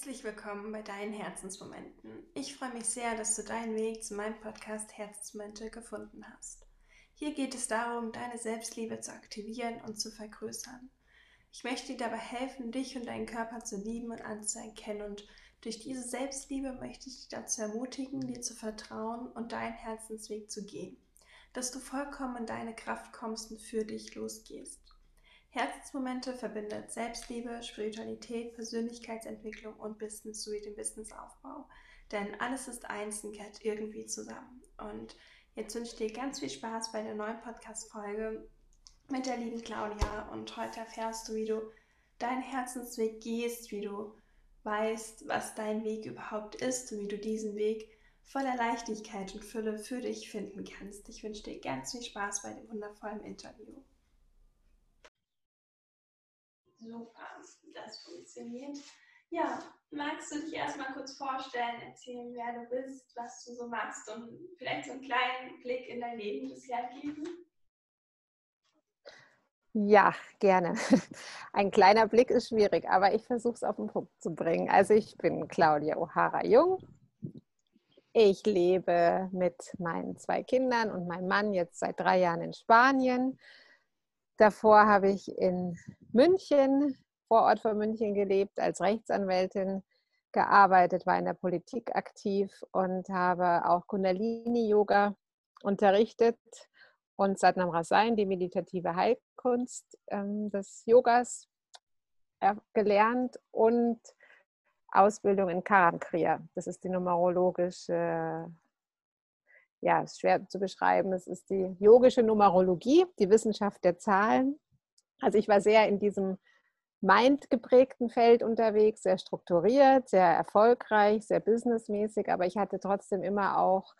Herzlich willkommen bei deinen Herzensmomenten. Ich freue mich sehr, dass du deinen Weg zu meinem Podcast Herzensmomente gefunden hast. Hier geht es darum, deine Selbstliebe zu aktivieren und zu vergrößern. Ich möchte dir dabei helfen, dich und deinen Körper zu lieben und anzuerkennen und durch diese Selbstliebe möchte ich dich dazu ermutigen, dir zu vertrauen und deinen Herzensweg zu gehen, dass du vollkommen in deine Kraft kommst und für dich losgehst. Herzensmomente verbindet Selbstliebe, Spiritualität, Persönlichkeitsentwicklung und Business sowie den Businessaufbau. Denn alles ist eins und gehört irgendwie zusammen. Und jetzt wünsche ich dir ganz viel Spaß bei der neuen Podcast-Folge mit der lieben Claudia. Und heute erfährst du, wie du deinen Herzensweg gehst, wie du weißt, was dein Weg überhaupt ist und wie du diesen Weg voller Leichtigkeit und Fülle für dich finden kannst. Ich wünsche dir ganz viel Spaß bei dem wundervollen Interview. Super, das funktioniert. Ja, magst du dich erstmal kurz vorstellen, erzählen, wer du bist, was du so machst und vielleicht so einen kleinen Blick in dein Leben bisher geben? Ja, gerne. Ein kleiner Blick ist schwierig, aber ich versuche es auf den Punkt zu bringen. Also ich bin Claudia O'Hara Jung. Ich lebe mit meinen zwei Kindern und meinem Mann jetzt seit drei Jahren in Spanien. Davor habe ich in München, Vorort von München gelebt, als Rechtsanwältin gearbeitet, war in der Politik aktiv und habe auch Kundalini-Yoga unterrichtet und Satnam Rasayan, die meditative Heilkunst ähm, des Yogas, äh, gelernt und Ausbildung in Karankriya. Das ist die numerologische ja, ist schwer zu beschreiben. Es ist die yogische Numerologie, die Wissenschaft der Zahlen. Also ich war sehr in diesem Mind geprägten Feld unterwegs, sehr strukturiert, sehr erfolgreich, sehr businessmäßig, aber ich hatte trotzdem immer auch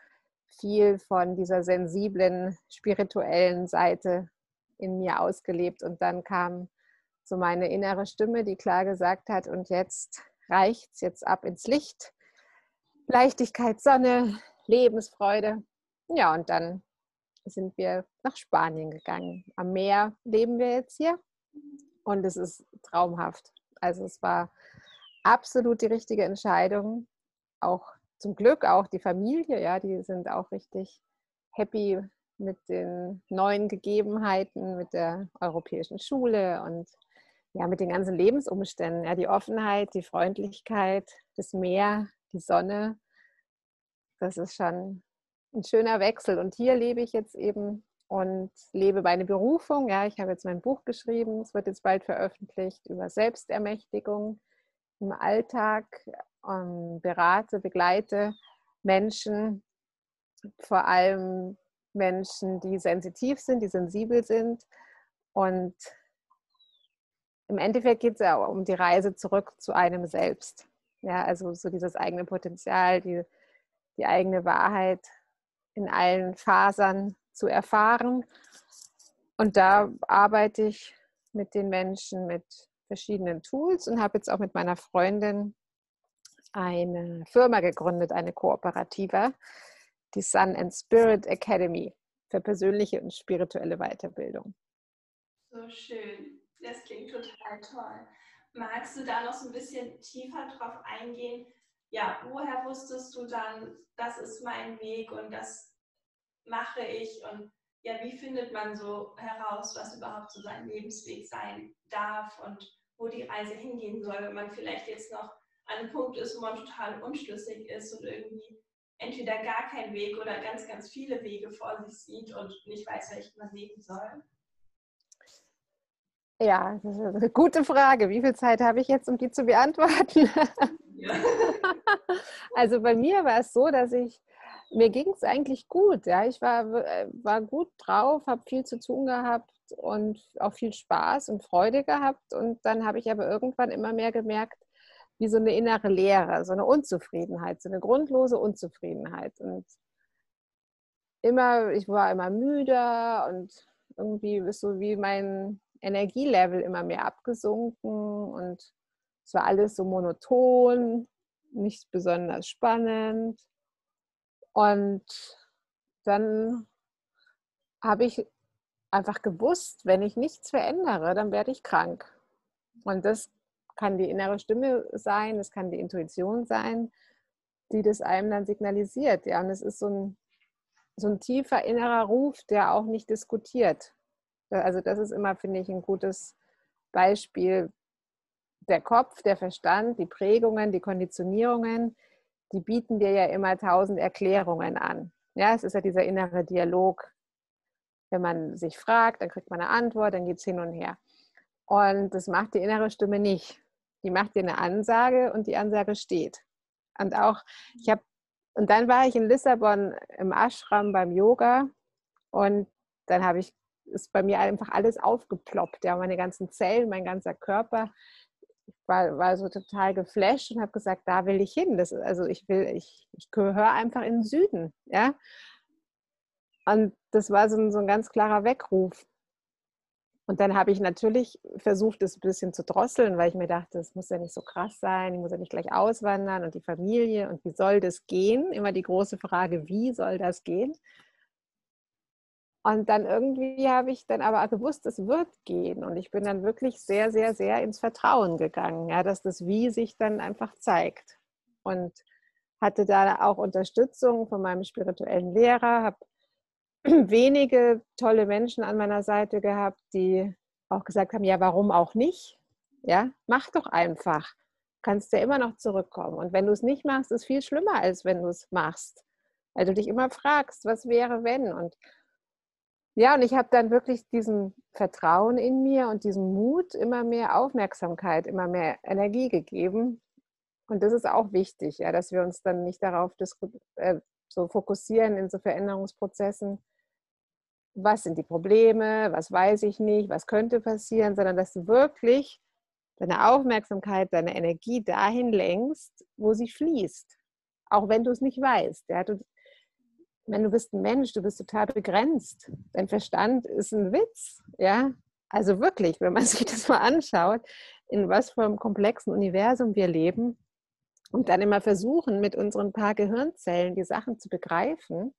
viel von dieser sensiblen, spirituellen Seite in mir ausgelebt. Und dann kam so meine innere Stimme, die klar gesagt hat, und jetzt reicht's jetzt ab ins Licht. Leichtigkeit, Sonne, Lebensfreude. Ja, und dann sind wir nach Spanien gegangen. Am Meer leben wir jetzt hier und es ist traumhaft. Also es war absolut die richtige Entscheidung. Auch zum Glück auch die Familie, ja, die sind auch richtig happy mit den neuen Gegebenheiten, mit der europäischen Schule und ja, mit den ganzen Lebensumständen, ja, die Offenheit, die Freundlichkeit, das Meer, die Sonne. Das ist schon ein schöner Wechsel. Und hier lebe ich jetzt eben und lebe meine Berufung. Ja, ich habe jetzt mein Buch geschrieben, es wird jetzt bald veröffentlicht über Selbstermächtigung im Alltag, ähm, berate, begleite Menschen, vor allem Menschen, die sensitiv sind, die sensibel sind. Und im Endeffekt geht es ja um die Reise zurück zu einem selbst. Ja, also so dieses eigene Potenzial, die, die eigene Wahrheit in allen Fasern zu erfahren. Und da arbeite ich mit den Menschen mit verschiedenen Tools und habe jetzt auch mit meiner Freundin eine Firma gegründet, eine Kooperative, die Sun and Spirit Academy für persönliche und spirituelle Weiterbildung. So schön. Das klingt total toll. Magst du da noch so ein bisschen tiefer drauf eingehen? Ja, woher wusstest du dann, das ist mein Weg und das mache ich und ja, wie findet man so heraus, was überhaupt so sein Lebensweg sein darf und wo die Reise hingehen soll, wenn man vielleicht jetzt noch an einem Punkt ist, wo man total unschlüssig ist und irgendwie entweder gar keinen Weg oder ganz, ganz viele Wege vor sich sieht und nicht weiß, welchen man nehmen soll? Ja, das ist eine gute Frage. Wie viel Zeit habe ich jetzt, um die zu beantworten? Ja. Also bei mir war es so, dass ich mir ging es eigentlich gut. Ja, ich war, äh, war gut drauf, habe viel zu tun gehabt und auch viel Spaß und Freude gehabt. Und dann habe ich aber irgendwann immer mehr gemerkt, wie so eine innere Leere, so eine Unzufriedenheit, so eine grundlose Unzufriedenheit. Und immer, ich war immer müder und irgendwie ist so wie mein Energielevel immer mehr abgesunken und es war alles so monoton, nicht besonders spannend. Und dann habe ich einfach gewusst, wenn ich nichts verändere, dann werde ich krank. Und das kann die innere Stimme sein, es kann die Intuition sein, die das einem dann signalisiert. Ja, und es ist so ein, so ein tiefer innerer Ruf, der auch nicht diskutiert. Also das ist immer, finde ich, ein gutes Beispiel. Der Kopf, der Verstand, die Prägungen, die Konditionierungen, die bieten dir ja immer tausend Erklärungen an. Ja, es ist ja dieser innere Dialog. Wenn man sich fragt, dann kriegt man eine Antwort, dann geht es hin und her. Und das macht die innere Stimme nicht. Die macht dir eine Ansage und die Ansage steht. Und auch, ich habe, und dann war ich in Lissabon im Ashram beim Yoga und dann habe ich, ist bei mir einfach alles aufgeploppt, ja, meine ganzen Zellen, mein ganzer Körper. Ich war, war so total geflasht und habe gesagt, da will ich hin. Das, also ich will, ich, ich gehöre einfach in den Süden, ja. Und das war so ein, so ein ganz klarer Weckruf. Und dann habe ich natürlich versucht, es ein bisschen zu drosseln, weil ich mir dachte, es muss ja nicht so krass sein, ich muss ja nicht gleich auswandern und die Familie und wie soll das gehen? Immer die große Frage, wie soll das gehen? Und dann irgendwie habe ich dann aber gewusst, es wird gehen. Und ich bin dann wirklich sehr, sehr, sehr ins Vertrauen gegangen, ja, dass das Wie sich dann einfach zeigt. Und hatte da auch Unterstützung von meinem spirituellen Lehrer, habe wenige tolle Menschen an meiner Seite gehabt, die auch gesagt haben, ja, warum auch nicht? Ja, mach doch einfach. Kannst ja immer noch zurückkommen. Und wenn du es nicht machst, ist viel schlimmer, als wenn du es machst. Weil du dich immer fragst, was wäre, wenn? Und ja, und ich habe dann wirklich diesen Vertrauen in mir und diesen Mut immer mehr Aufmerksamkeit, immer mehr Energie gegeben. Und das ist auch wichtig, ja, dass wir uns dann nicht darauf äh, so fokussieren in so Veränderungsprozessen, was sind die Probleme, was weiß ich nicht, was könnte passieren, sondern dass du wirklich deine Aufmerksamkeit, deine Energie dahin lenkst, wo sie fließt. Auch wenn du es nicht weißt. Ja, du, wenn du bist ein Mensch, du bist total begrenzt. Dein Verstand ist ein Witz. Ja, also wirklich, wenn man sich das mal anschaut, in was für einem komplexen Universum wir leben und dann immer versuchen, mit unseren paar Gehirnzellen die Sachen zu begreifen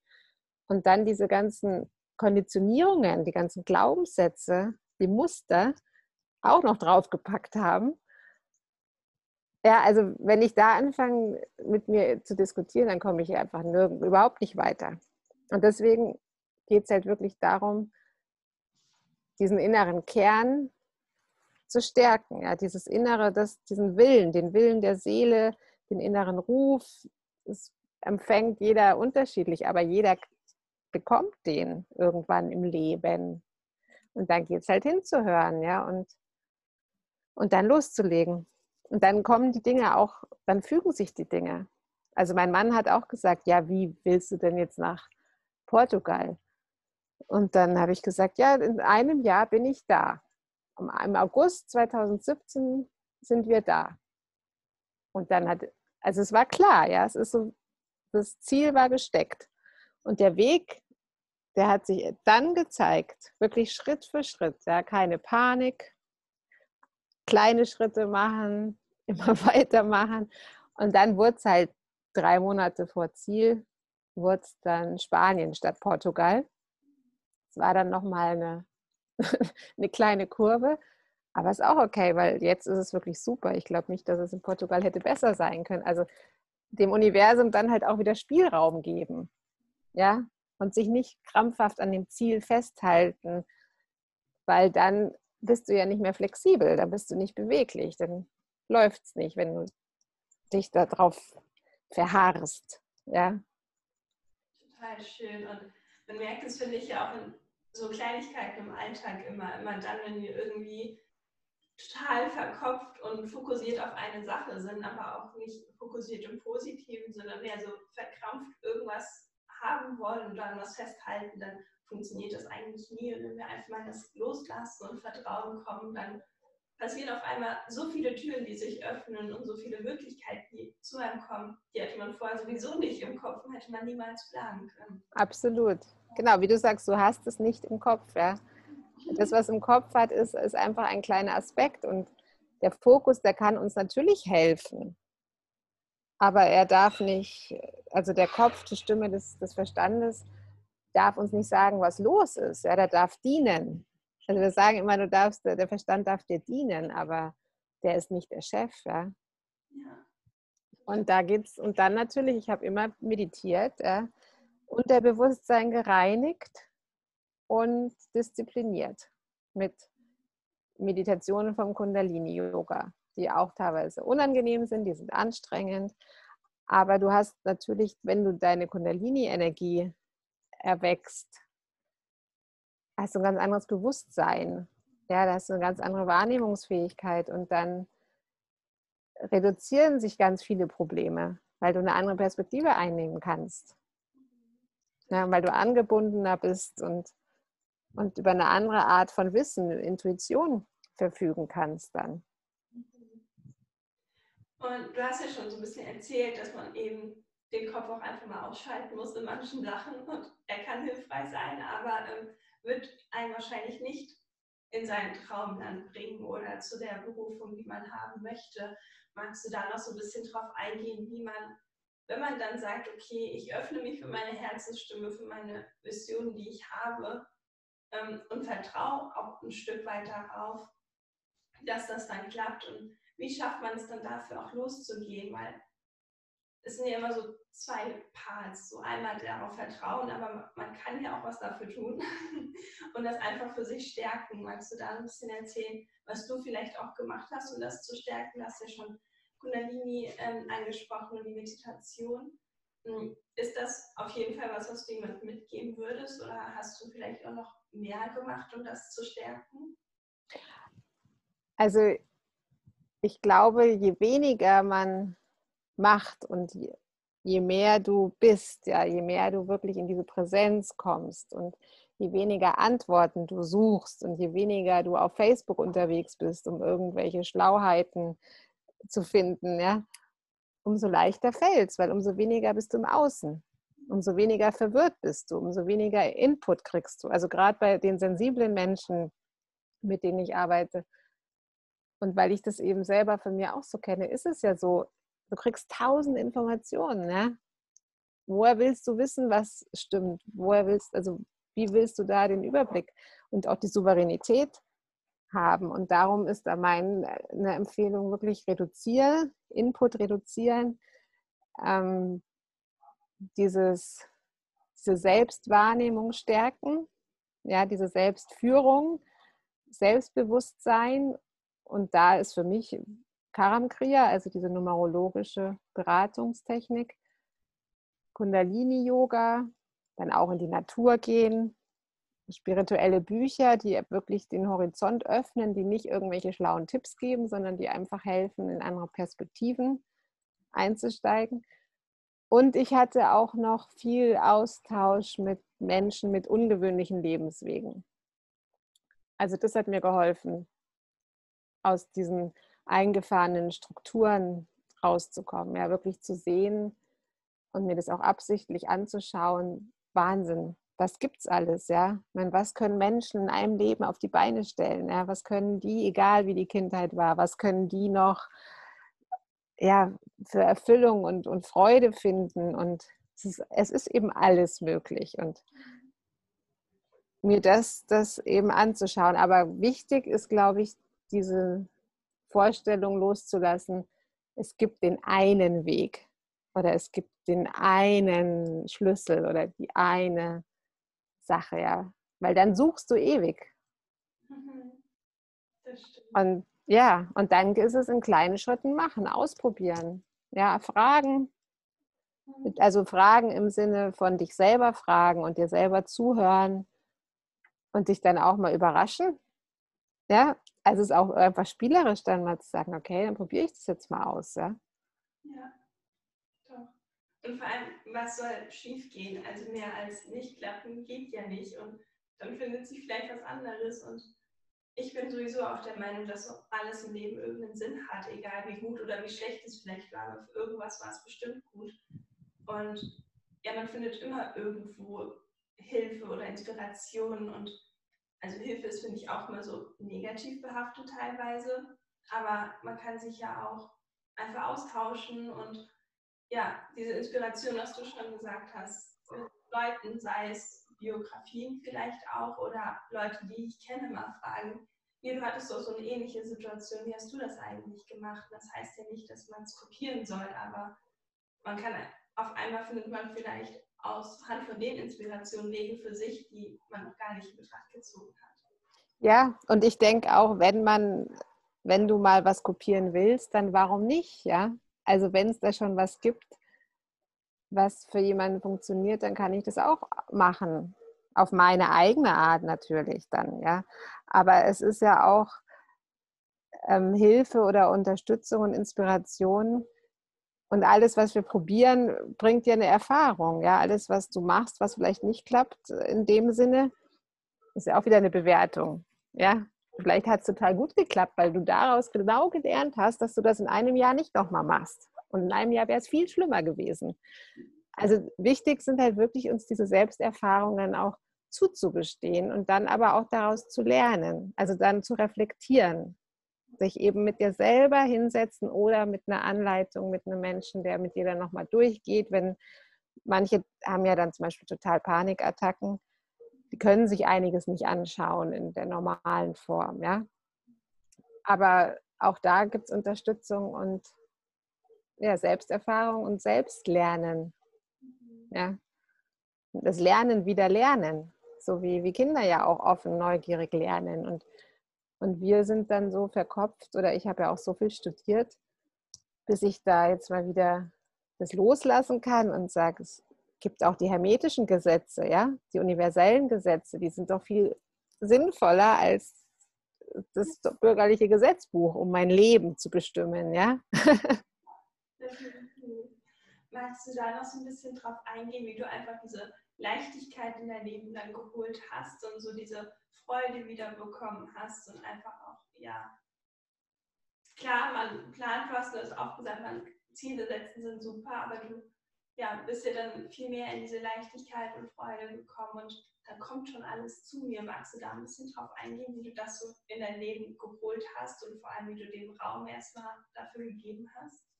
und dann diese ganzen Konditionierungen, die ganzen Glaubenssätze, die Muster auch noch draufgepackt haben. Ja, also wenn ich da anfange, mit mir zu diskutieren, dann komme ich einfach nirgend, überhaupt nicht weiter. Und deswegen geht es halt wirklich darum, diesen inneren Kern zu stärken. Ja, dieses Innere, das, diesen Willen, den Willen der Seele, den inneren Ruf, das empfängt jeder unterschiedlich, aber jeder bekommt den irgendwann im Leben. Und dann geht es halt hinzuhören, ja, und, und dann loszulegen. Und dann kommen die Dinge auch, dann fügen sich die Dinge. Also mein Mann hat auch gesagt, ja, wie willst du denn jetzt nach Portugal? Und dann habe ich gesagt, ja, in einem Jahr bin ich da. Im August 2017 sind wir da. Und dann hat, also es war klar, ja, es ist so, das Ziel war gesteckt. Und der Weg, der hat sich dann gezeigt, wirklich Schritt für Schritt. Ja, keine Panik, kleine Schritte machen, immer weitermachen. Und dann wurde es halt drei Monate vor Ziel, wurde es dann Spanien statt Portugal. Es war dann nochmal eine, eine kleine Kurve. Aber ist auch okay, weil jetzt ist es wirklich super. Ich glaube nicht, dass es in Portugal hätte besser sein können. Also dem Universum dann halt auch wieder Spielraum geben ja, und sich nicht krampfhaft an dem Ziel festhalten, weil dann bist du ja nicht mehr flexibel, dann bist du nicht beweglich, dann läuft es nicht, wenn du dich darauf verharrst, ja. Total schön und man merkt es, finde ich, ja auch in so Kleinigkeiten im Alltag immer, immer dann, wenn wir irgendwie total verkopft und fokussiert auf eine Sache sind, aber auch nicht fokussiert im Positiven, sondern mehr so verkrampft irgendwas haben wollen oder an was festhalten, dann funktioniert das eigentlich nie. Und wenn wir einfach mal das loslassen und Vertrauen kommen, dann passieren auf einmal so viele Türen, die sich öffnen und so viele Möglichkeiten, die zu einem kommen. Die hätte man vorher sowieso nicht im Kopf und hätte man niemals planen können. Absolut. Genau, wie du sagst, du hast es nicht im Kopf. Ja? Das, was im Kopf hat, ist, ist einfach ein kleiner Aspekt und der Fokus, der kann uns natürlich helfen. Aber er darf nicht, also der Kopf, die Stimme des, des Verstandes, darf uns nicht sagen, was los ist. Ja, der darf dienen. Also wir sagen immer, du darfst, der Verstand darf dir dienen, aber der ist nicht der Chef. Ja? Ja. Und da geht's, und dann natürlich, ich habe immer meditiert ja, und der Bewusstsein gereinigt und diszipliniert mit Meditationen vom Kundalini-Yoga, die auch teilweise unangenehm sind, die sind anstrengend. Aber du hast natürlich, wenn du deine Kundalini-Energie erwächst, hast du ein ganz anderes Bewusstsein. Ja, da hast du eine ganz andere Wahrnehmungsfähigkeit und dann reduzieren sich ganz viele Probleme, weil du eine andere Perspektive einnehmen kannst. Ja, weil du angebundener bist und, und über eine andere Art von Wissen, Intuition verfügen kannst dann. Und du hast ja schon so ein bisschen erzählt, dass man eben den Kopf auch einfach mal ausschalten muss in manchen Sachen und er kann hilfreich sein, aber ähm, wird einen wahrscheinlich nicht in sein Traumland bringen oder zu der Berufung, die man haben möchte. Magst du da noch so ein bisschen drauf eingehen, wie man, wenn man dann sagt, okay, ich öffne mich für meine Herzensstimme, für meine Vision, die ich habe ähm, und vertraue auch ein Stück weit darauf, dass das dann klappt und wie schafft man es dann dafür auch loszugehen, weil es sind ja immer so zwei Parts. So einmal darauf vertrauen, aber man kann ja auch was dafür tun und das einfach für sich stärken. Magst du da ein bisschen erzählen, was du vielleicht auch gemacht hast, um das zu stärken? Du hast ja schon Kundalini ähm, angesprochen und die Meditation. Hm, ist das auf jeden Fall was, was du jemandem mitgeben würdest oder hast du vielleicht auch noch mehr gemacht, um das zu stärken? Also ich glaube, je weniger man macht und je, je mehr du bist, ja, je mehr du wirklich in diese Präsenz kommst und je weniger Antworten du suchst und je weniger du auf Facebook unterwegs bist, um irgendwelche Schlauheiten zu finden, ja, umso leichter fällt es, weil umso weniger bist du im Außen, umso weniger verwirrt bist du, umso weniger Input kriegst du. Also gerade bei den sensiblen Menschen, mit denen ich arbeite, und weil ich das eben selber von mir auch so kenne, ist es ja so, du kriegst tausend Informationen, ja? Woher willst du wissen, was stimmt? Woher willst, also wie willst du da den Überblick und auch die Souveränität haben? Und darum ist da meine Empfehlung wirklich reduzieren, Input reduzieren, ähm, dieses, diese Selbstwahrnehmung stärken, ja, diese Selbstführung, Selbstbewusstsein und da ist für mich Karam Kriya, also diese numerologische Beratungstechnik, Kundalini-Yoga, dann auch in die Natur gehen, spirituelle Bücher, die wirklich den Horizont öffnen, die nicht irgendwelche schlauen Tipps geben, sondern die einfach helfen, in andere Perspektiven einzusteigen. Und ich hatte auch noch viel Austausch mit Menschen mit ungewöhnlichen Lebenswegen. Also das hat mir geholfen, aus diesen eingefahrenen Strukturen rauszukommen, ja, wirklich zu sehen und mir das auch absichtlich anzuschauen. Wahnsinn, was gibt's alles, ja? Ich meine, was können Menschen in einem Leben auf die Beine stellen? Ja? Was können die, egal wie die Kindheit war, was können die noch ja, für Erfüllung und, und Freude finden? Und es ist, es ist eben alles möglich. Und mir das, das eben anzuschauen. Aber wichtig ist, glaube ich, diese Vorstellung loszulassen, es gibt den einen Weg oder es gibt den einen Schlüssel oder die eine Sache, ja. Weil dann suchst du ewig. Mhm. Und ja, und dann ist es in kleinen Schritten machen, ausprobieren. Ja, fragen. Mhm. Also fragen im Sinne von dich selber fragen und dir selber zuhören und dich dann auch mal überraschen. Ja, also es ist auch einfach spielerisch dann mal zu sagen, okay, dann probiere ich das jetzt mal aus. Ja, ja doch. Und vor allem, was soll schief gehen? Also mehr als nicht klappen geht ja nicht. Und dann findet sich vielleicht was anderes. Und ich bin sowieso auch der Meinung, dass alles im Leben irgendeinen Sinn hat, egal wie gut oder wie schlecht es vielleicht war, aber für irgendwas war es bestimmt gut. Und ja, man findet immer irgendwo Hilfe oder Inspiration und also Hilfe ist, finde ich, auch immer so negativ behaftet teilweise, aber man kann sich ja auch einfach austauschen und ja, diese Inspiration, was du schon gesagt hast, mit Leuten, sei es Biografien vielleicht auch oder Leute, die ich kenne, mal fragen, ja, du hattest doch so eine ähnliche Situation. Wie hast du das eigentlich gemacht? Das heißt ja nicht, dass man es kopieren soll, aber man kann auf einmal findet man vielleicht aus Hand von den Inspirationen Wege für sich, die man noch gar nicht in Betracht gezogen hat. Ja, und ich denke auch, wenn man, wenn du mal was kopieren willst, dann warum nicht, ja? Also wenn es da schon was gibt, was für jemanden funktioniert, dann kann ich das auch machen. Auf meine eigene Art natürlich dann, ja. Aber es ist ja auch ähm, Hilfe oder Unterstützung und Inspiration. Und alles, was wir probieren, bringt dir eine Erfahrung. Ja, alles, was du machst, was vielleicht nicht klappt, in dem Sinne, ist ja auch wieder eine Bewertung. Ja, vielleicht hat es total gut geklappt, weil du daraus genau gelernt hast, dass du das in einem Jahr nicht nochmal machst. Und in einem Jahr wäre es viel schlimmer gewesen. Also wichtig sind halt wirklich uns diese Selbsterfahrungen auch zuzugestehen und dann aber auch daraus zu lernen, also dann zu reflektieren, sich eben mit dir selber hinsetzen oder mit einer Anleitung, mit einem Menschen, der mit dir dann nochmal durchgeht, wenn manche haben ja dann zum Beispiel total Panikattacken, die können sich einiges nicht anschauen in der normalen Form, ja. Aber auch da gibt es Unterstützung und ja, Selbsterfahrung und Selbstlernen. Ja. Das Lernen wieder lernen, so wie, wie Kinder ja auch offen, neugierig lernen. Und, und wir sind dann so verkopft, oder ich habe ja auch so viel studiert, bis ich da jetzt mal wieder das loslassen kann und sage, es gibt auch die hermetischen Gesetze, ja, die universellen Gesetze, die sind doch viel sinnvoller als das bürgerliche Gesetzbuch, um mein Leben zu bestimmen, ja. Magst du da noch so ein bisschen drauf eingehen, wie du einfach diese Leichtigkeit in dein Leben dann geholt hast und so diese Freude wieder bekommen hast und einfach auch, ja, klar, man plant was, du hast auch gesagt, man Ziele setzen sind super, aber du ja, bist ja dann viel mehr in diese Leichtigkeit und Freude gekommen und da kommt schon alles zu mir. Magst du da ein bisschen drauf eingehen, wie du das so in dein Leben geholt hast und vor allem, wie du den Raum erstmal dafür gegeben hast?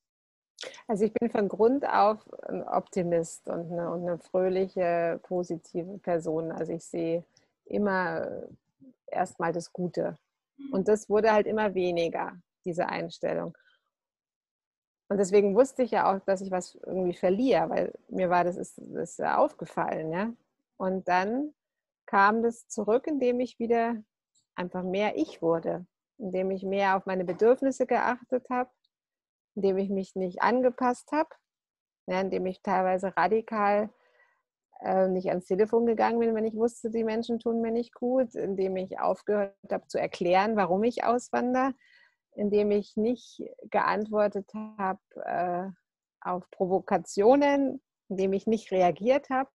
Also ich bin von Grund auf ein Optimist und eine, und eine fröhliche, positive Person. Also ich sehe immer erstmal das Gute. Und das wurde halt immer weniger, diese Einstellung. Und deswegen wusste ich ja auch, dass ich was irgendwie verliere, weil mir war das ist, das ist aufgefallen, ja. Und dann kam das zurück, indem ich wieder einfach mehr ich wurde, indem ich mehr auf meine Bedürfnisse geachtet habe, indem ich mich nicht angepasst habe, ja, indem ich teilweise radikal äh, nicht ans Telefon gegangen bin, wenn ich wusste, die Menschen tun mir nicht gut, indem ich aufgehört habe zu erklären, warum ich auswandere, indem ich nicht geantwortet habe äh, auf Provokationen, indem ich nicht reagiert habe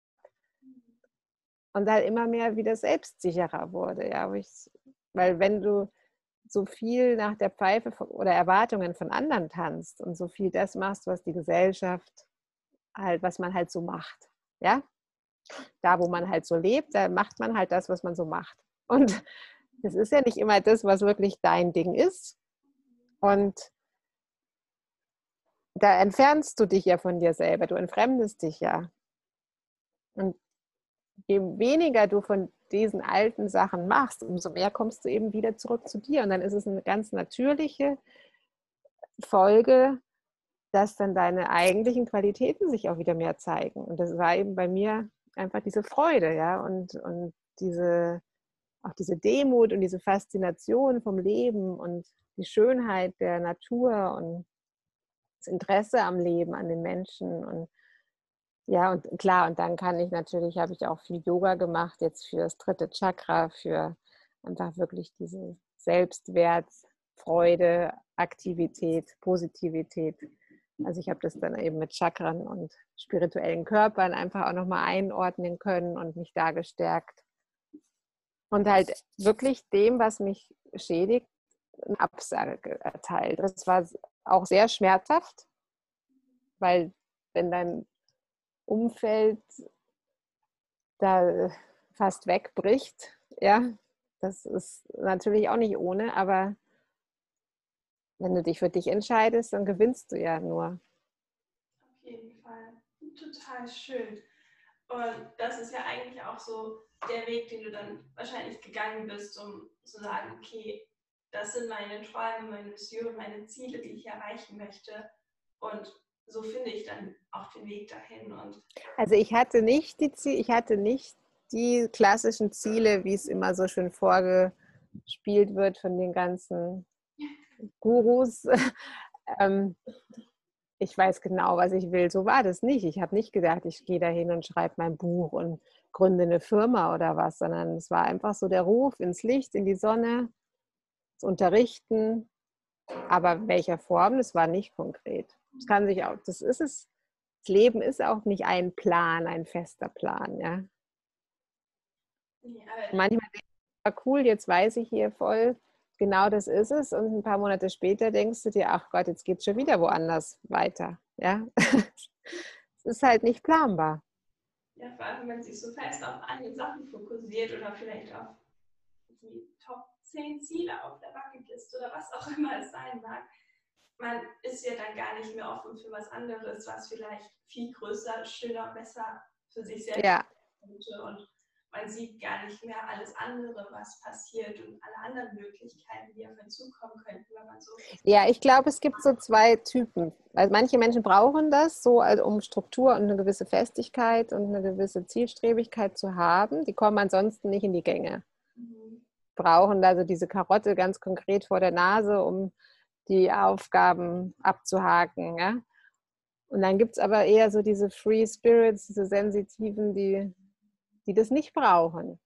und dann immer mehr wieder selbstsicherer wurde. Ja, ich, weil wenn du so viel nach der Pfeife oder Erwartungen von anderen tanzt und so viel das machst, was die Gesellschaft halt, was man halt so macht. Ja, da wo man halt so lebt, da macht man halt das, was man so macht. Und es ist ja nicht immer das, was wirklich dein Ding ist. Und da entfernst du dich ja von dir selber, du entfremdest dich ja. Und je weniger du von diesen alten Sachen machst, umso mehr kommst du eben wieder zurück zu dir. Und dann ist es eine ganz natürliche Folge, dass dann deine eigentlichen Qualitäten sich auch wieder mehr zeigen. Und das war eben bei mir einfach diese Freude, ja, und, und diese, auch diese Demut und diese Faszination vom Leben und die Schönheit der Natur und das Interesse am Leben, an den Menschen und ja, und klar, und dann kann ich natürlich, habe ich auch viel Yoga gemacht, jetzt für das dritte Chakra, für einfach wirklich diese Selbstwert, Freude, Aktivität, Positivität. Also ich habe das dann eben mit Chakren und spirituellen Körpern einfach auch nochmal einordnen können und mich da gestärkt. Und halt wirklich dem, was mich schädigt, eine Absage erteilt. Das war auch sehr schmerzhaft, weil wenn dein Umfeld da fast wegbricht, ja, das ist natürlich auch nicht ohne, aber wenn du dich für dich entscheidest, dann gewinnst du ja nur. Auf jeden Fall. Total schön. Und das ist ja eigentlich auch so der Weg, den du dann wahrscheinlich gegangen bist, um zu sagen, okay, das sind meine Träume, meine Visionen, meine Ziele, die ich erreichen möchte. Und so finde ich dann auch den Weg dahin. Und also ich hatte nicht die Ziele, ich hatte nicht die klassischen Ziele, wie es immer so schön vorgespielt wird von den ganzen Gurus. ähm, ich weiß genau, was ich will. So war das nicht. Ich habe nicht gedacht, ich gehe dahin und schreibe mein Buch und gründe eine Firma oder was, sondern es war einfach so der Ruf ins Licht, in die Sonne, zu unterrichten. Aber welcher Form, das war nicht konkret. Das kann sich auch, das ist es. Das Leben ist auch nicht ein Plan, ein fester Plan, ja. ja Manchmal denke ich, cool, jetzt weiß ich hier voll, genau das ist es. Und ein paar Monate später denkst du dir, ach Gott, jetzt geht es schon wieder woanders weiter. Ja, es ist halt nicht planbar. Ja, vor allem, wenn man sich so fest auf eine Sachen fokussiert oder vielleicht auf die Top 10 Ziele auf der Bucketliste oder was auch immer es sein mag. Man ist ja dann gar nicht mehr offen für was anderes, was vielleicht viel größer, schöner, besser für sich selbst ja. könnte. Und man sieht gar nicht mehr alles andere, was passiert und alle anderen Möglichkeiten, die auf einen zukommen könnten, wenn man so. Ja, ich glaube, es gibt so zwei Typen. Weil manche Menschen brauchen das so, also um Struktur und eine gewisse Festigkeit und eine gewisse Zielstrebigkeit zu haben. Die kommen ansonsten nicht in die Gänge. Mhm. Brauchen also diese Karotte ganz konkret vor der Nase, um die Aufgaben abzuhaken. Ja? Und dann gibt es aber eher so diese Free Spirits, diese Sensitiven, die die das nicht brauchen,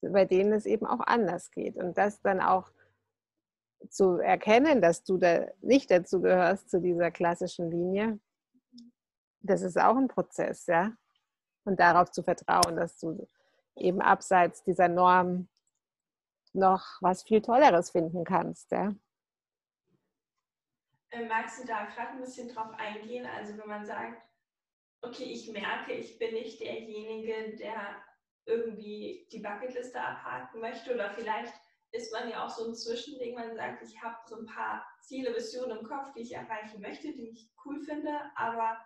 bei denen es eben auch anders geht. Und das dann auch zu erkennen, dass du da nicht dazu gehörst, zu dieser klassischen Linie, das ist auch ein Prozess, ja. Und darauf zu vertrauen, dass du eben abseits dieser Norm noch was viel Tolleres finden kannst, ja. Äh, magst du da gerade ein bisschen drauf eingehen? Also wenn man sagt, okay, ich merke, ich bin nicht derjenige, der irgendwie die Bucketliste abhaken möchte oder vielleicht ist man ja auch so ein Zwischending, man sagt, ich habe so ein paar Ziele, Visionen im Kopf, die ich erreichen möchte, die ich cool finde, aber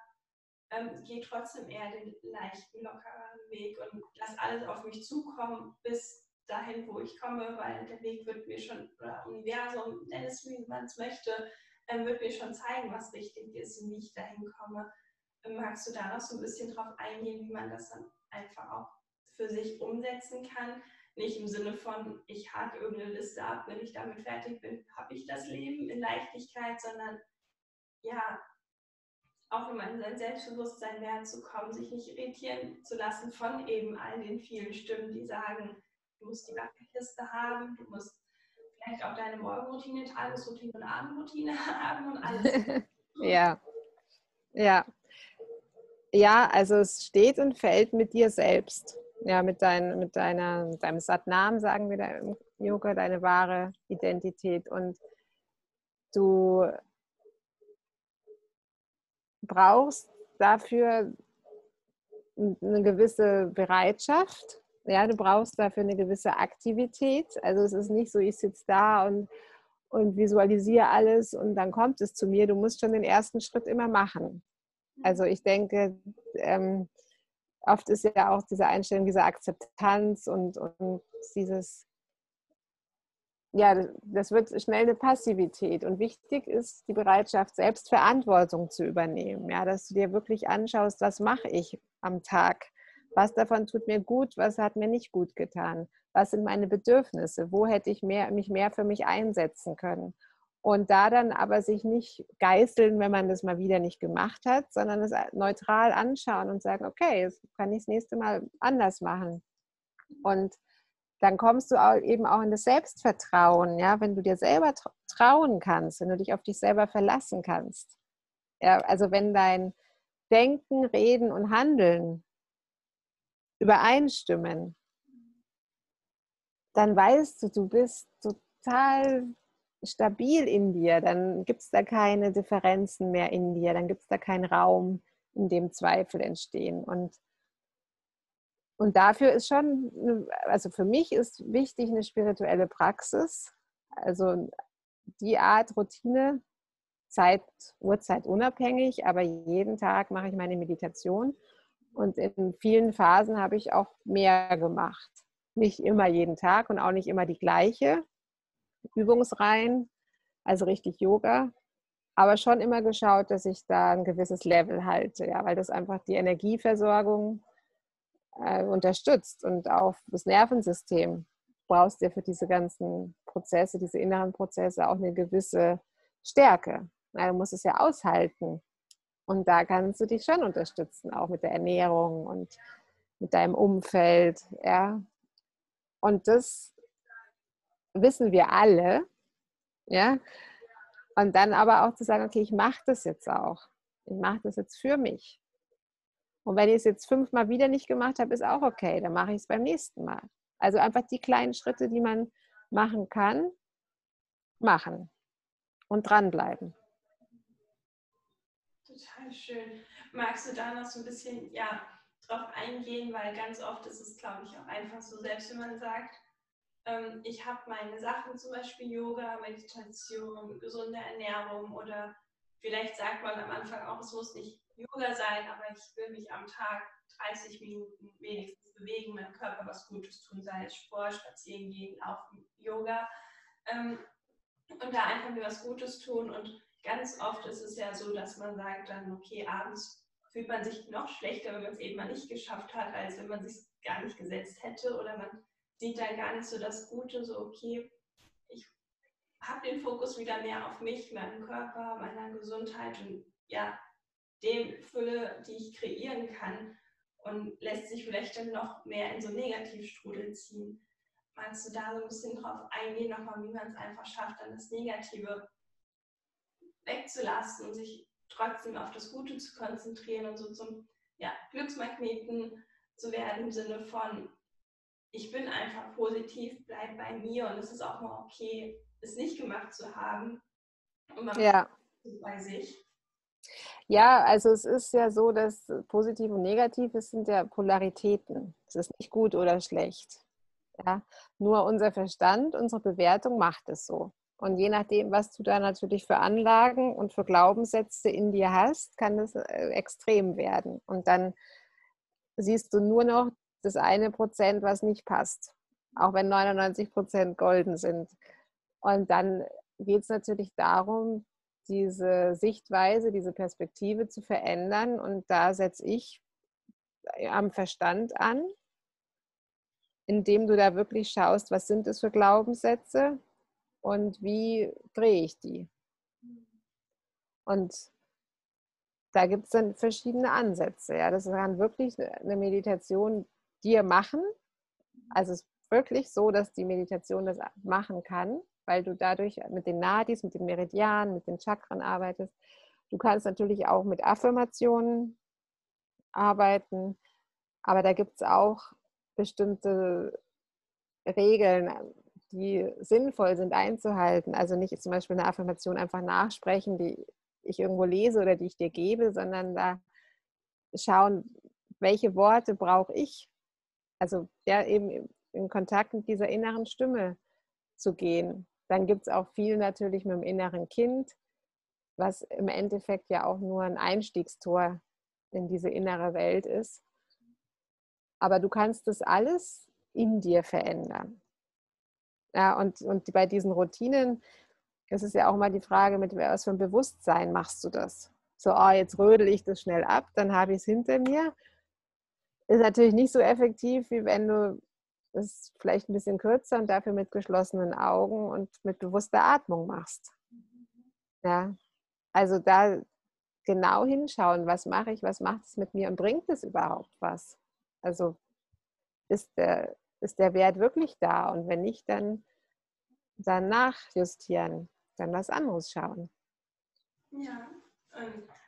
ähm, gehe trotzdem eher den leichten, lockeren Weg und lasse alles auf mich zukommen bis dahin, wo ich komme, weil der Weg wird mir schon, oder Universum, nenn es wie man es möchte, ähm, wird mir schon zeigen, was richtig ist und wie ich dahin komme. Magst du da noch so ein bisschen drauf eingehen, wie man das dann einfach auch für sich umsetzen kann? Nicht im Sinne von, ich hake irgendeine Liste ab, wenn ich damit fertig bin, habe ich das Leben in Leichtigkeit, sondern ja, auch immer in sein Selbstbewusstsein werden zu kommen, sich nicht irritieren zu lassen von eben all den vielen Stimmen, die sagen, du musst die Bucketliste haben, du musst vielleicht auch deine Morgenroutine, Tagesroutine und Abendroutine haben und alles. ja, ja. Ja, also es steht und fällt mit dir selbst. Ja, mit, dein, mit, deiner, deinem Satnam, sagen wir da im Yoga, deine wahre Identität. Und du brauchst dafür eine gewisse Bereitschaft. Ja, du brauchst dafür eine gewisse Aktivität. Also es ist nicht so, ich sitze da und, und visualisiere alles und dann kommt es zu mir. Du musst schon den ersten Schritt immer machen. Also ich denke, ähm, oft ist ja auch diese Einstellung, diese Akzeptanz und, und dieses, ja, das wird schnell eine Passivität. Und wichtig ist die Bereitschaft, selbst Verantwortung zu übernehmen. Ja, dass du dir wirklich anschaust, was mache ich am Tag? Was davon tut mir gut? Was hat mir nicht gut getan? Was sind meine Bedürfnisse? Wo hätte ich mehr, mich mehr für mich einsetzen können? Und da dann aber sich nicht geißeln, wenn man das mal wieder nicht gemacht hat, sondern es neutral anschauen und sagen, okay, jetzt kann ich das nächste Mal anders machen. Und dann kommst du auch eben auch in das Selbstvertrauen, ja, wenn du dir selber trauen kannst, wenn du dich auf dich selber verlassen kannst. Ja, also wenn dein Denken, Reden und Handeln übereinstimmen, dann weißt du, du bist total stabil in dir, dann gibt es da keine Differenzen mehr in dir, dann gibt es da keinen Raum, in dem Zweifel entstehen. Und, und dafür ist schon, also für mich ist wichtig eine spirituelle Praxis, also die Art Routine, Zeit, Uhrzeit unabhängig, aber jeden Tag mache ich meine Meditation und in vielen Phasen habe ich auch mehr gemacht. Nicht immer jeden Tag und auch nicht immer die gleiche, Übungsreihen, also richtig Yoga, aber schon immer geschaut, dass ich da ein gewisses Level halte, ja, weil das einfach die Energieversorgung äh, unterstützt und auch das Nervensystem brauchst du für diese ganzen Prozesse, diese inneren Prozesse auch eine gewisse Stärke. Ja, du musst es ja aushalten. Und da kannst du dich schon unterstützen, auch mit der Ernährung und mit deinem Umfeld. Ja. Und das wissen wir alle. Ja. Und dann aber auch zu sagen, okay, ich mache das jetzt auch. Ich mache das jetzt für mich. Und wenn ich es jetzt fünfmal wieder nicht gemacht habe, ist auch okay. Dann mache ich es beim nächsten Mal. Also einfach die kleinen Schritte, die man machen kann, machen und dranbleiben. Total schön. Magst du da noch so ein bisschen ja, drauf eingehen, weil ganz oft ist es, glaube ich, auch einfach so, selbst wenn man sagt, ähm, ich habe meine Sachen, zum Beispiel Yoga, Meditation, gesunde Ernährung oder vielleicht sagt man am Anfang auch, es muss nicht Yoga sein, aber ich will mich am Tag 30 Minuten wenigstens bewegen, meinem Körper was Gutes tun, sei es Sport, Spazieren gehen, Laufen, Yoga. Ähm, und da einfach mir was Gutes tun. Und ganz oft ist es ja so, dass man sagt dann, okay, abends fühlt man sich noch schlechter, wenn man es eben mal nicht geschafft hat, als wenn man sich gar nicht gesetzt hätte oder man sieht dann gar nicht so das Gute, so okay, ich habe den Fokus wieder mehr auf mich, meinen Körper, meiner Gesundheit und ja, dem Fülle, die ich kreieren kann und lässt sich vielleicht dann noch mehr in so Negativstrudel ziehen. Magst du da so ein bisschen drauf eingehen, nochmal, wie man es einfach schafft, dann das Negative wegzulassen und sich trotzdem auf das Gute zu konzentrieren und so zum ja, Glücksmagneten zu werden im Sinne von, ich bin einfach positiv, bleib bei mir und es ist auch mal okay, es nicht gemacht zu haben. Und man ja. bei sich. Ja, also es ist ja so, dass positiv und negativ es sind ja Polaritäten. Es ist nicht gut oder schlecht. Ja? Nur unser Verstand, unsere Bewertung macht es so. Und je nachdem, was du da natürlich für Anlagen und für Glaubenssätze in dir hast, kann es äh, extrem werden. Und dann siehst du nur noch das eine Prozent, was nicht passt. Auch wenn 99 Prozent golden sind. Und dann geht es natürlich darum, diese Sichtweise, diese Perspektive zu verändern. Und da setze ich am Verstand an, indem du da wirklich schaust, was sind es für Glaubenssätze und wie drehe ich die. Und da gibt es dann verschiedene Ansätze. Ja. Das kann wirklich eine Meditation dir machen. Also es ist wirklich so, dass die Meditation das machen kann weil du dadurch mit den Nadis, mit den Meridianen, mit den Chakren arbeitest. Du kannst natürlich auch mit Affirmationen arbeiten, aber da gibt es auch bestimmte Regeln, die sinnvoll sind einzuhalten. Also nicht zum Beispiel eine Affirmation einfach nachsprechen, die ich irgendwo lese oder die ich dir gebe, sondern da schauen, welche Worte brauche ich. Also ja, eben in Kontakt mit dieser inneren Stimme zu gehen. Dann gibt es auch viel natürlich mit dem inneren Kind, was im Endeffekt ja auch nur ein Einstiegstor in diese innere Welt ist. Aber du kannst das alles in dir verändern. Ja, und, und bei diesen Routinen ist es ja auch mal die Frage, mit was für ein Bewusstsein machst du das? So, oh, jetzt rödel ich das schnell ab, dann habe ich es hinter mir. Ist natürlich nicht so effektiv, wie wenn du es vielleicht ein bisschen kürzer und dafür mit geschlossenen Augen und mit bewusster Atmung machst. Ja, also da genau hinschauen, was mache ich, was macht es mit mir und bringt es überhaupt was? Also ist der, ist der Wert wirklich da und wenn nicht, dann danach justieren, dann was anderes schauen. Ja,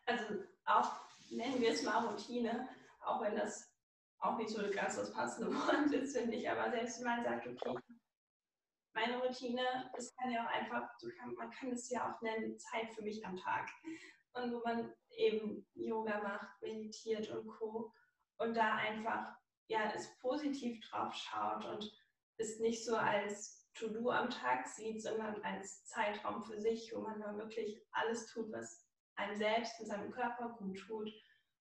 also auch nennen wir es mal Routine, auch wenn das auch nicht so ganz das passende Wort ist, finde ich. Aber selbst wenn man sagt, okay, meine Routine, es kann ja auch einfach, man kann es ja auch nennen, Zeit für mich am Tag. Und wo man eben Yoga macht, meditiert und Co. Und da einfach, ja, es positiv drauf schaut und es nicht so als To-Do am Tag sieht, sondern als Zeitraum für sich, wo man dann wirklich alles tut, was einem selbst und seinem Körper gut tut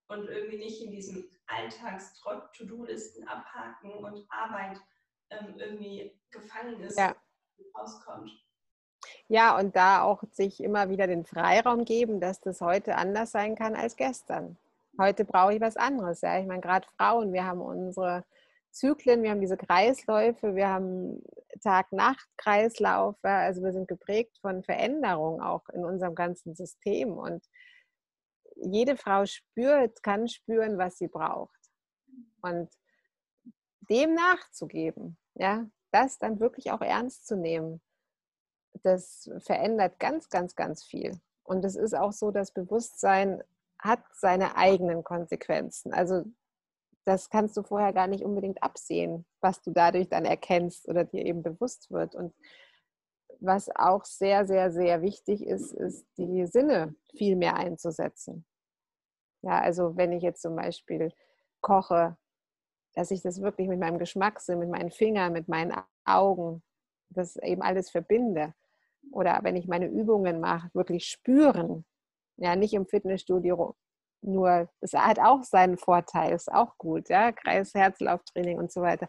und irgendwie nicht in diesem Alltagstrott, To-Do-Listen abhaken und Arbeit ähm, irgendwie gefangen ist, ja. rauskommt. Ja, und da auch sich immer wieder den Freiraum geben, dass das heute anders sein kann als gestern. Heute brauche ich was anderes. Ja, ich meine, gerade Frauen, wir haben unsere Zyklen, wir haben diese Kreisläufe, wir haben Tag-Nacht-Kreislauf. Ja, also wir sind geprägt von Veränderungen auch in unserem ganzen System. Und jede Frau spürt, kann spüren, was sie braucht. Und dem nachzugeben, ja, das dann wirklich auch ernst zu nehmen, das verändert ganz, ganz, ganz viel. Und es ist auch so, das Bewusstsein hat seine eigenen Konsequenzen. Also das kannst du vorher gar nicht unbedingt absehen, was du dadurch dann erkennst oder dir eben bewusst wird. Und was auch sehr, sehr, sehr wichtig ist, ist die Sinne viel mehr einzusetzen. Ja, also wenn ich jetzt zum Beispiel koche, dass ich das wirklich mit meinem Geschmackssinn, mit meinen Fingern, mit meinen Augen, das eben alles verbinde. Oder wenn ich meine Übungen mache, wirklich spüren. Ja, nicht im Fitnessstudio nur, das hat auch seinen Vorteil, ist auch gut, ja, Kreis-Herzlauftraining und so weiter.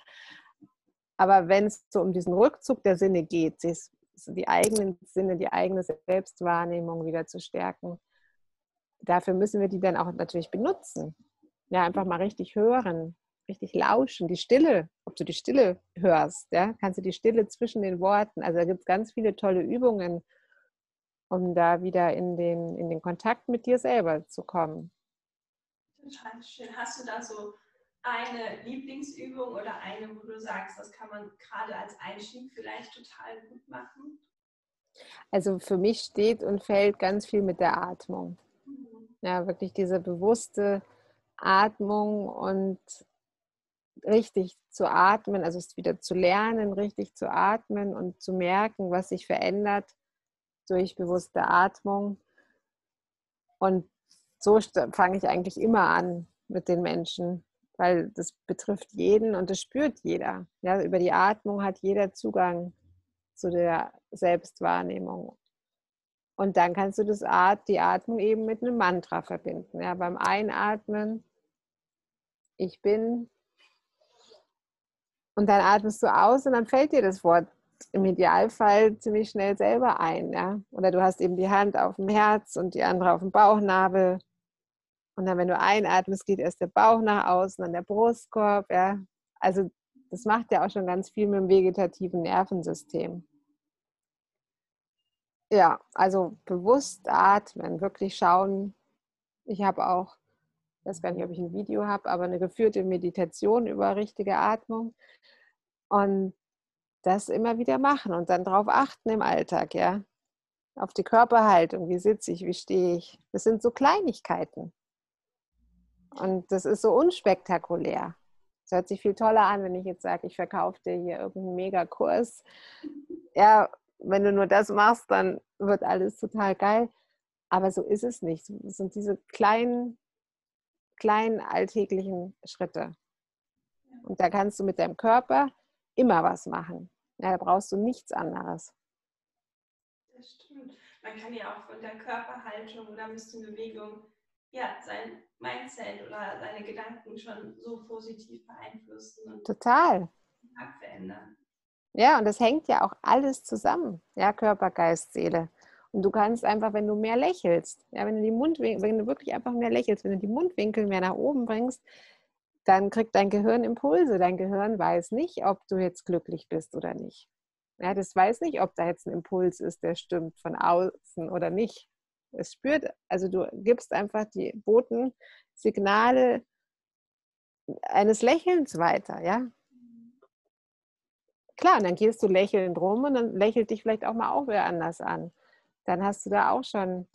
Aber wenn es so um diesen Rückzug der Sinne geht, die eigenen Sinne, die eigene Selbstwahrnehmung wieder zu stärken, dafür müssen wir die dann auch natürlich benutzen. Ja, einfach mal richtig hören, richtig lauschen, die Stille, ob du die Stille hörst, ja, kannst du die Stille zwischen den Worten, also da gibt es ganz viele tolle Übungen, um da wieder in den, in den Kontakt mit dir selber zu kommen. Total schön. Hast du da so eine Lieblingsübung oder eine, wo du sagst, das kann man gerade als Einstieg vielleicht total gut machen? Also für mich steht und fällt ganz viel mit der Atmung. Mhm. Ja, wirklich diese bewusste Atmung und richtig zu atmen, also es wieder zu lernen, richtig zu atmen und zu merken, was sich verändert durch bewusste Atmung. Und so fange ich eigentlich immer an mit den Menschen, weil das betrifft jeden und das spürt jeder. Ja, über die Atmung hat jeder Zugang zu der Selbstwahrnehmung. Und dann kannst du das At die Atmung eben mit einem Mantra verbinden. Ja, beim Einatmen, ich bin, und dann atmest du aus und dann fällt dir das Wort im Idealfall ziemlich schnell selber ein. Ja? Oder du hast eben die Hand auf dem Herz und die andere auf dem Bauchnabel. Und dann, wenn du einatmest, geht erst der Bauch nach außen, dann der Brustkorb. Ja? Also das macht ja auch schon ganz viel mit dem vegetativen Nervensystem. Ja, also bewusst atmen, wirklich schauen. Ich habe auch ich weiß gar nicht, ob ich ein Video habe, aber eine geführte Meditation über richtige Atmung. Und das immer wieder machen und dann darauf achten im Alltag, ja. Auf die Körperhaltung, wie sitze ich, wie stehe ich. Das sind so Kleinigkeiten. Und das ist so unspektakulär. Es hört sich viel toller an, wenn ich jetzt sage, ich verkaufe dir hier irgendeinen Megakurs. Ja, wenn du nur das machst, dann wird alles total geil. Aber so ist es nicht. Es sind diese kleinen kleinen alltäglichen Schritte. Und da kannst du mit deinem Körper immer was machen. Ja, da brauchst du nichts anderes. Das stimmt. Man kann ja auch von der Körperhaltung oder ein bisschen Bewegung ja, sein Mindset oder seine Gedanken schon so positiv beeinflussen und Total. verändern. Ja, und das hängt ja auch alles zusammen. Ja, Körper, Geist, Seele. Und du kannst einfach, wenn du mehr lächelst, ja, wenn du die Mundwinkel, wenn du wirklich einfach mehr lächelst, wenn du die Mundwinkel mehr nach oben bringst, dann kriegt dein Gehirn Impulse. Dein Gehirn weiß nicht, ob du jetzt glücklich bist oder nicht. Ja, das weiß nicht, ob da jetzt ein Impuls ist, der stimmt von außen oder nicht. Es spürt, also du gibst einfach die Botensignale eines Lächelns weiter, ja. Klar, und dann gehst du lächelnd rum und dann lächelt dich vielleicht auch mal auch wer anders an dann hast du da auch schon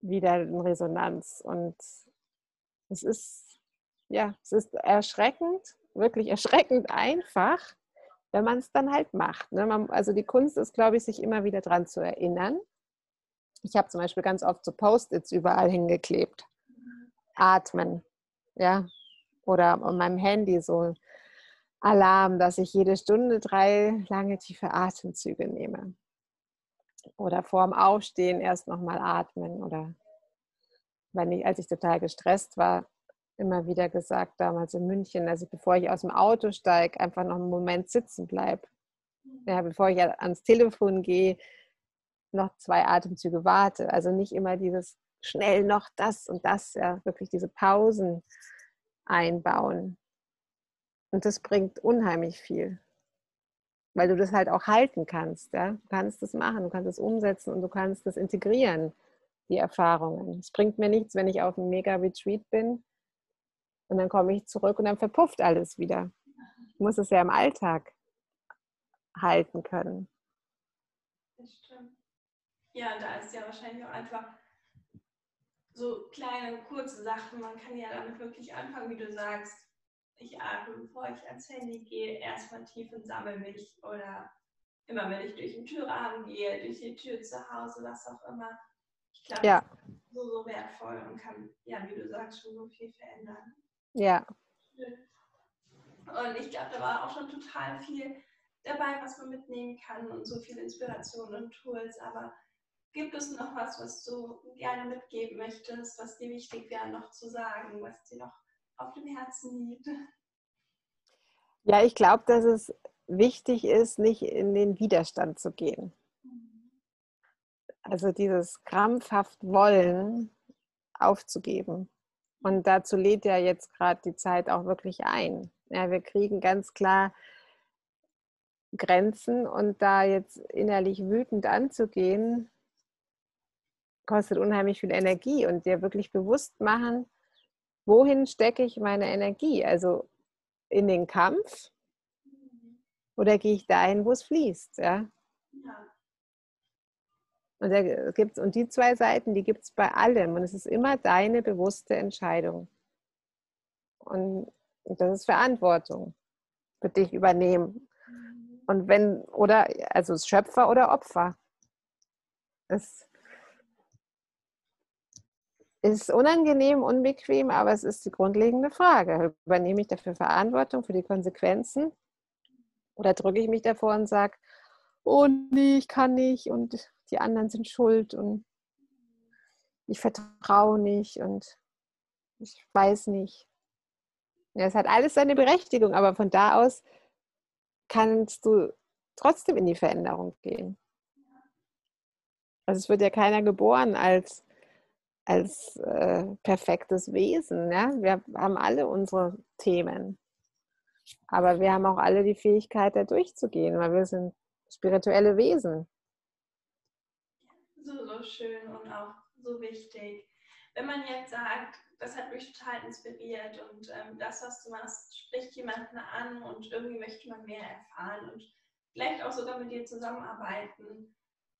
wieder eine Resonanz. Und es ist, ja, es ist erschreckend, wirklich erschreckend einfach, wenn man es dann halt macht. Ne? Man, also die Kunst ist, glaube ich, sich immer wieder daran zu erinnern. Ich habe zum Beispiel ganz oft so Post-its überall hingeklebt. Atmen, ja. Oder an meinem Handy so Alarm, dass ich jede Stunde drei lange tiefe Atemzüge nehme. Oder vorm Aufstehen erst nochmal atmen. Oder wenn ich, als ich total gestresst war, immer wieder gesagt, damals in München, dass ich, bevor ich aus dem Auto steige, einfach noch einen Moment sitzen bleibe. Ja, bevor ich ans Telefon gehe, noch zwei Atemzüge warte. Also nicht immer dieses schnell noch das und das, ja, wirklich diese Pausen einbauen. Und das bringt unheimlich viel, weil du das halt auch halten kannst. Ja? Du kannst das machen, du kannst es umsetzen und du kannst das integrieren, die Erfahrungen. Es bringt mir nichts, wenn ich auf einem Mega-Retreat bin und dann komme ich zurück und dann verpufft alles wieder. Ich muss es ja im Alltag halten können. Das stimmt. Ja, da ist ja wahrscheinlich auch einfach so kleine, kurze Sachen. Man kann ja damit wirklich anfangen, wie du sagst. Ich atme, bevor ich ans Handy gehe, erstmal tief und sammle mich. Oder immer, wenn ich durch den Türrahmen gehe, durch die Tür zu Hause, was auch immer. Ich glaube, ja. das ist so, so wertvoll und kann, ja, wie du sagst, schon so viel verändern. Ja. Und ich glaube, da war auch schon total viel dabei, was man mitnehmen kann und so viel Inspiration und Tools. Aber gibt es noch was, was du gerne mitgeben möchtest, was dir wichtig wäre, noch zu sagen, was dir noch auf dem Herzen liegt? Ja, ich glaube, dass es wichtig ist, nicht in den Widerstand zu gehen. Also dieses krampfhaft Wollen aufzugeben. Und dazu lädt ja jetzt gerade die Zeit auch wirklich ein. Ja, wir kriegen ganz klar Grenzen und da jetzt innerlich wütend anzugehen, kostet unheimlich viel Energie und dir wirklich bewusst machen, wohin stecke ich meine Energie? Also in den Kampf oder gehe ich dahin, wo es fließt? Ja. ja. Und, da gibt's, und die zwei Seiten, die gibt es bei allem. Und es ist immer deine bewusste Entscheidung. Und, und das ist Verantwortung für dich übernehmen. Und wenn, oder, also Schöpfer oder Opfer. Es ist unangenehm, unbequem, aber es ist die grundlegende Frage. Übernehme ich dafür Verantwortung für die Konsequenzen? Oder drücke ich mich davor und sage, oh nee, ich kann nicht und die anderen sind schuld und ich vertraue nicht und ich weiß nicht. Ja, es hat alles seine Berechtigung, aber von da aus kannst du trotzdem in die Veränderung gehen. Also es wird ja keiner geboren als, als äh, perfektes Wesen. Ja? Wir haben alle unsere Themen. Aber wir haben auch alle die Fähigkeit, da durchzugehen, weil wir sind spirituelle Wesen. So, so schön und auch so wichtig. Wenn man jetzt sagt, das hat mich total inspiriert und ähm, das, was du machst, spricht jemanden an und irgendwie möchte man mehr erfahren und vielleicht auch sogar mit dir zusammenarbeiten.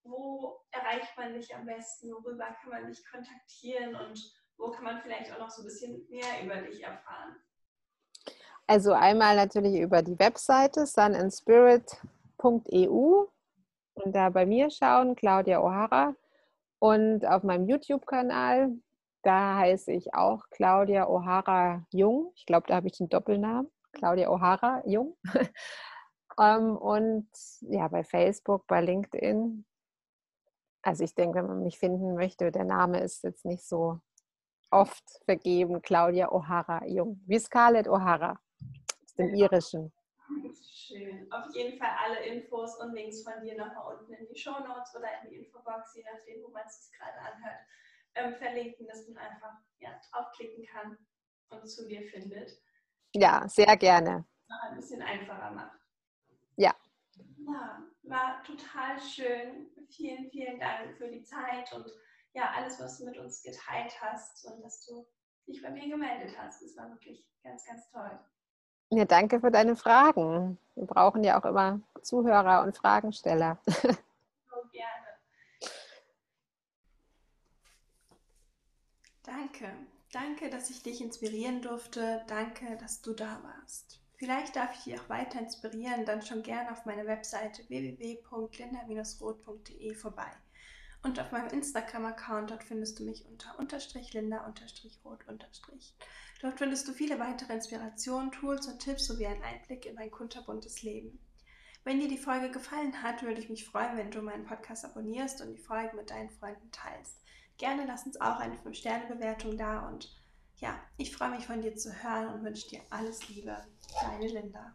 Wo erreicht man dich am besten? Worüber kann man dich kontaktieren und wo kann man vielleicht auch noch so ein bisschen mehr über dich erfahren? Also einmal natürlich über die Webseite sunandspirit.eu und da bei mir schauen, Claudia O'Hara. Und auf meinem YouTube-Kanal, da heiße ich auch Claudia O'Hara Jung. Ich glaube, da habe ich den Doppelnamen. Claudia O'Hara Jung. ähm, und ja, bei Facebook, bei LinkedIn. Also ich denke, wenn man mich finden möchte, der Name ist jetzt nicht so oft vergeben. Claudia O'Hara Jung. Wie Scarlett O'Hara aus dem Irischen. Schön. Auf jeden Fall alle Infos und Links von dir nochmal unten in die Show Notes oder in die Infobox, je nachdem, wo man es sich gerade anhört, ähm, verlinken, dass man einfach ja, draufklicken kann und zu dir findet. Ja, sehr gerne. Noch ein bisschen einfacher macht. Ja. Ja, war total schön. Vielen, vielen Dank für die Zeit und ja, alles, was du mit uns geteilt hast und dass du dich bei mir gemeldet hast. Es war wirklich ganz, ganz toll. Ja, danke für deine Fragen. Wir brauchen ja auch immer Zuhörer und Fragensteller. So gerne. Danke. Danke, dass ich dich inspirieren durfte. Danke, dass du da warst. Vielleicht darf ich dich auch weiter inspirieren, dann schon gerne auf meiner Webseite www.linda-roth.de vorbei. Und auf meinem Instagram-Account, dort findest du mich unter unterstrich linda unterstrich rot unterstrich. Dort findest du viele weitere Inspirationen, Tools und Tipps sowie einen Einblick in mein kunterbuntes Leben. Wenn dir die Folge gefallen hat, würde ich mich freuen, wenn du meinen Podcast abonnierst und die Folge mit deinen Freunden teilst. Gerne lass uns auch eine 5-Sterne-Bewertung da und ja, ich freue mich von dir zu hören und wünsche dir alles Liebe. Deine Linda.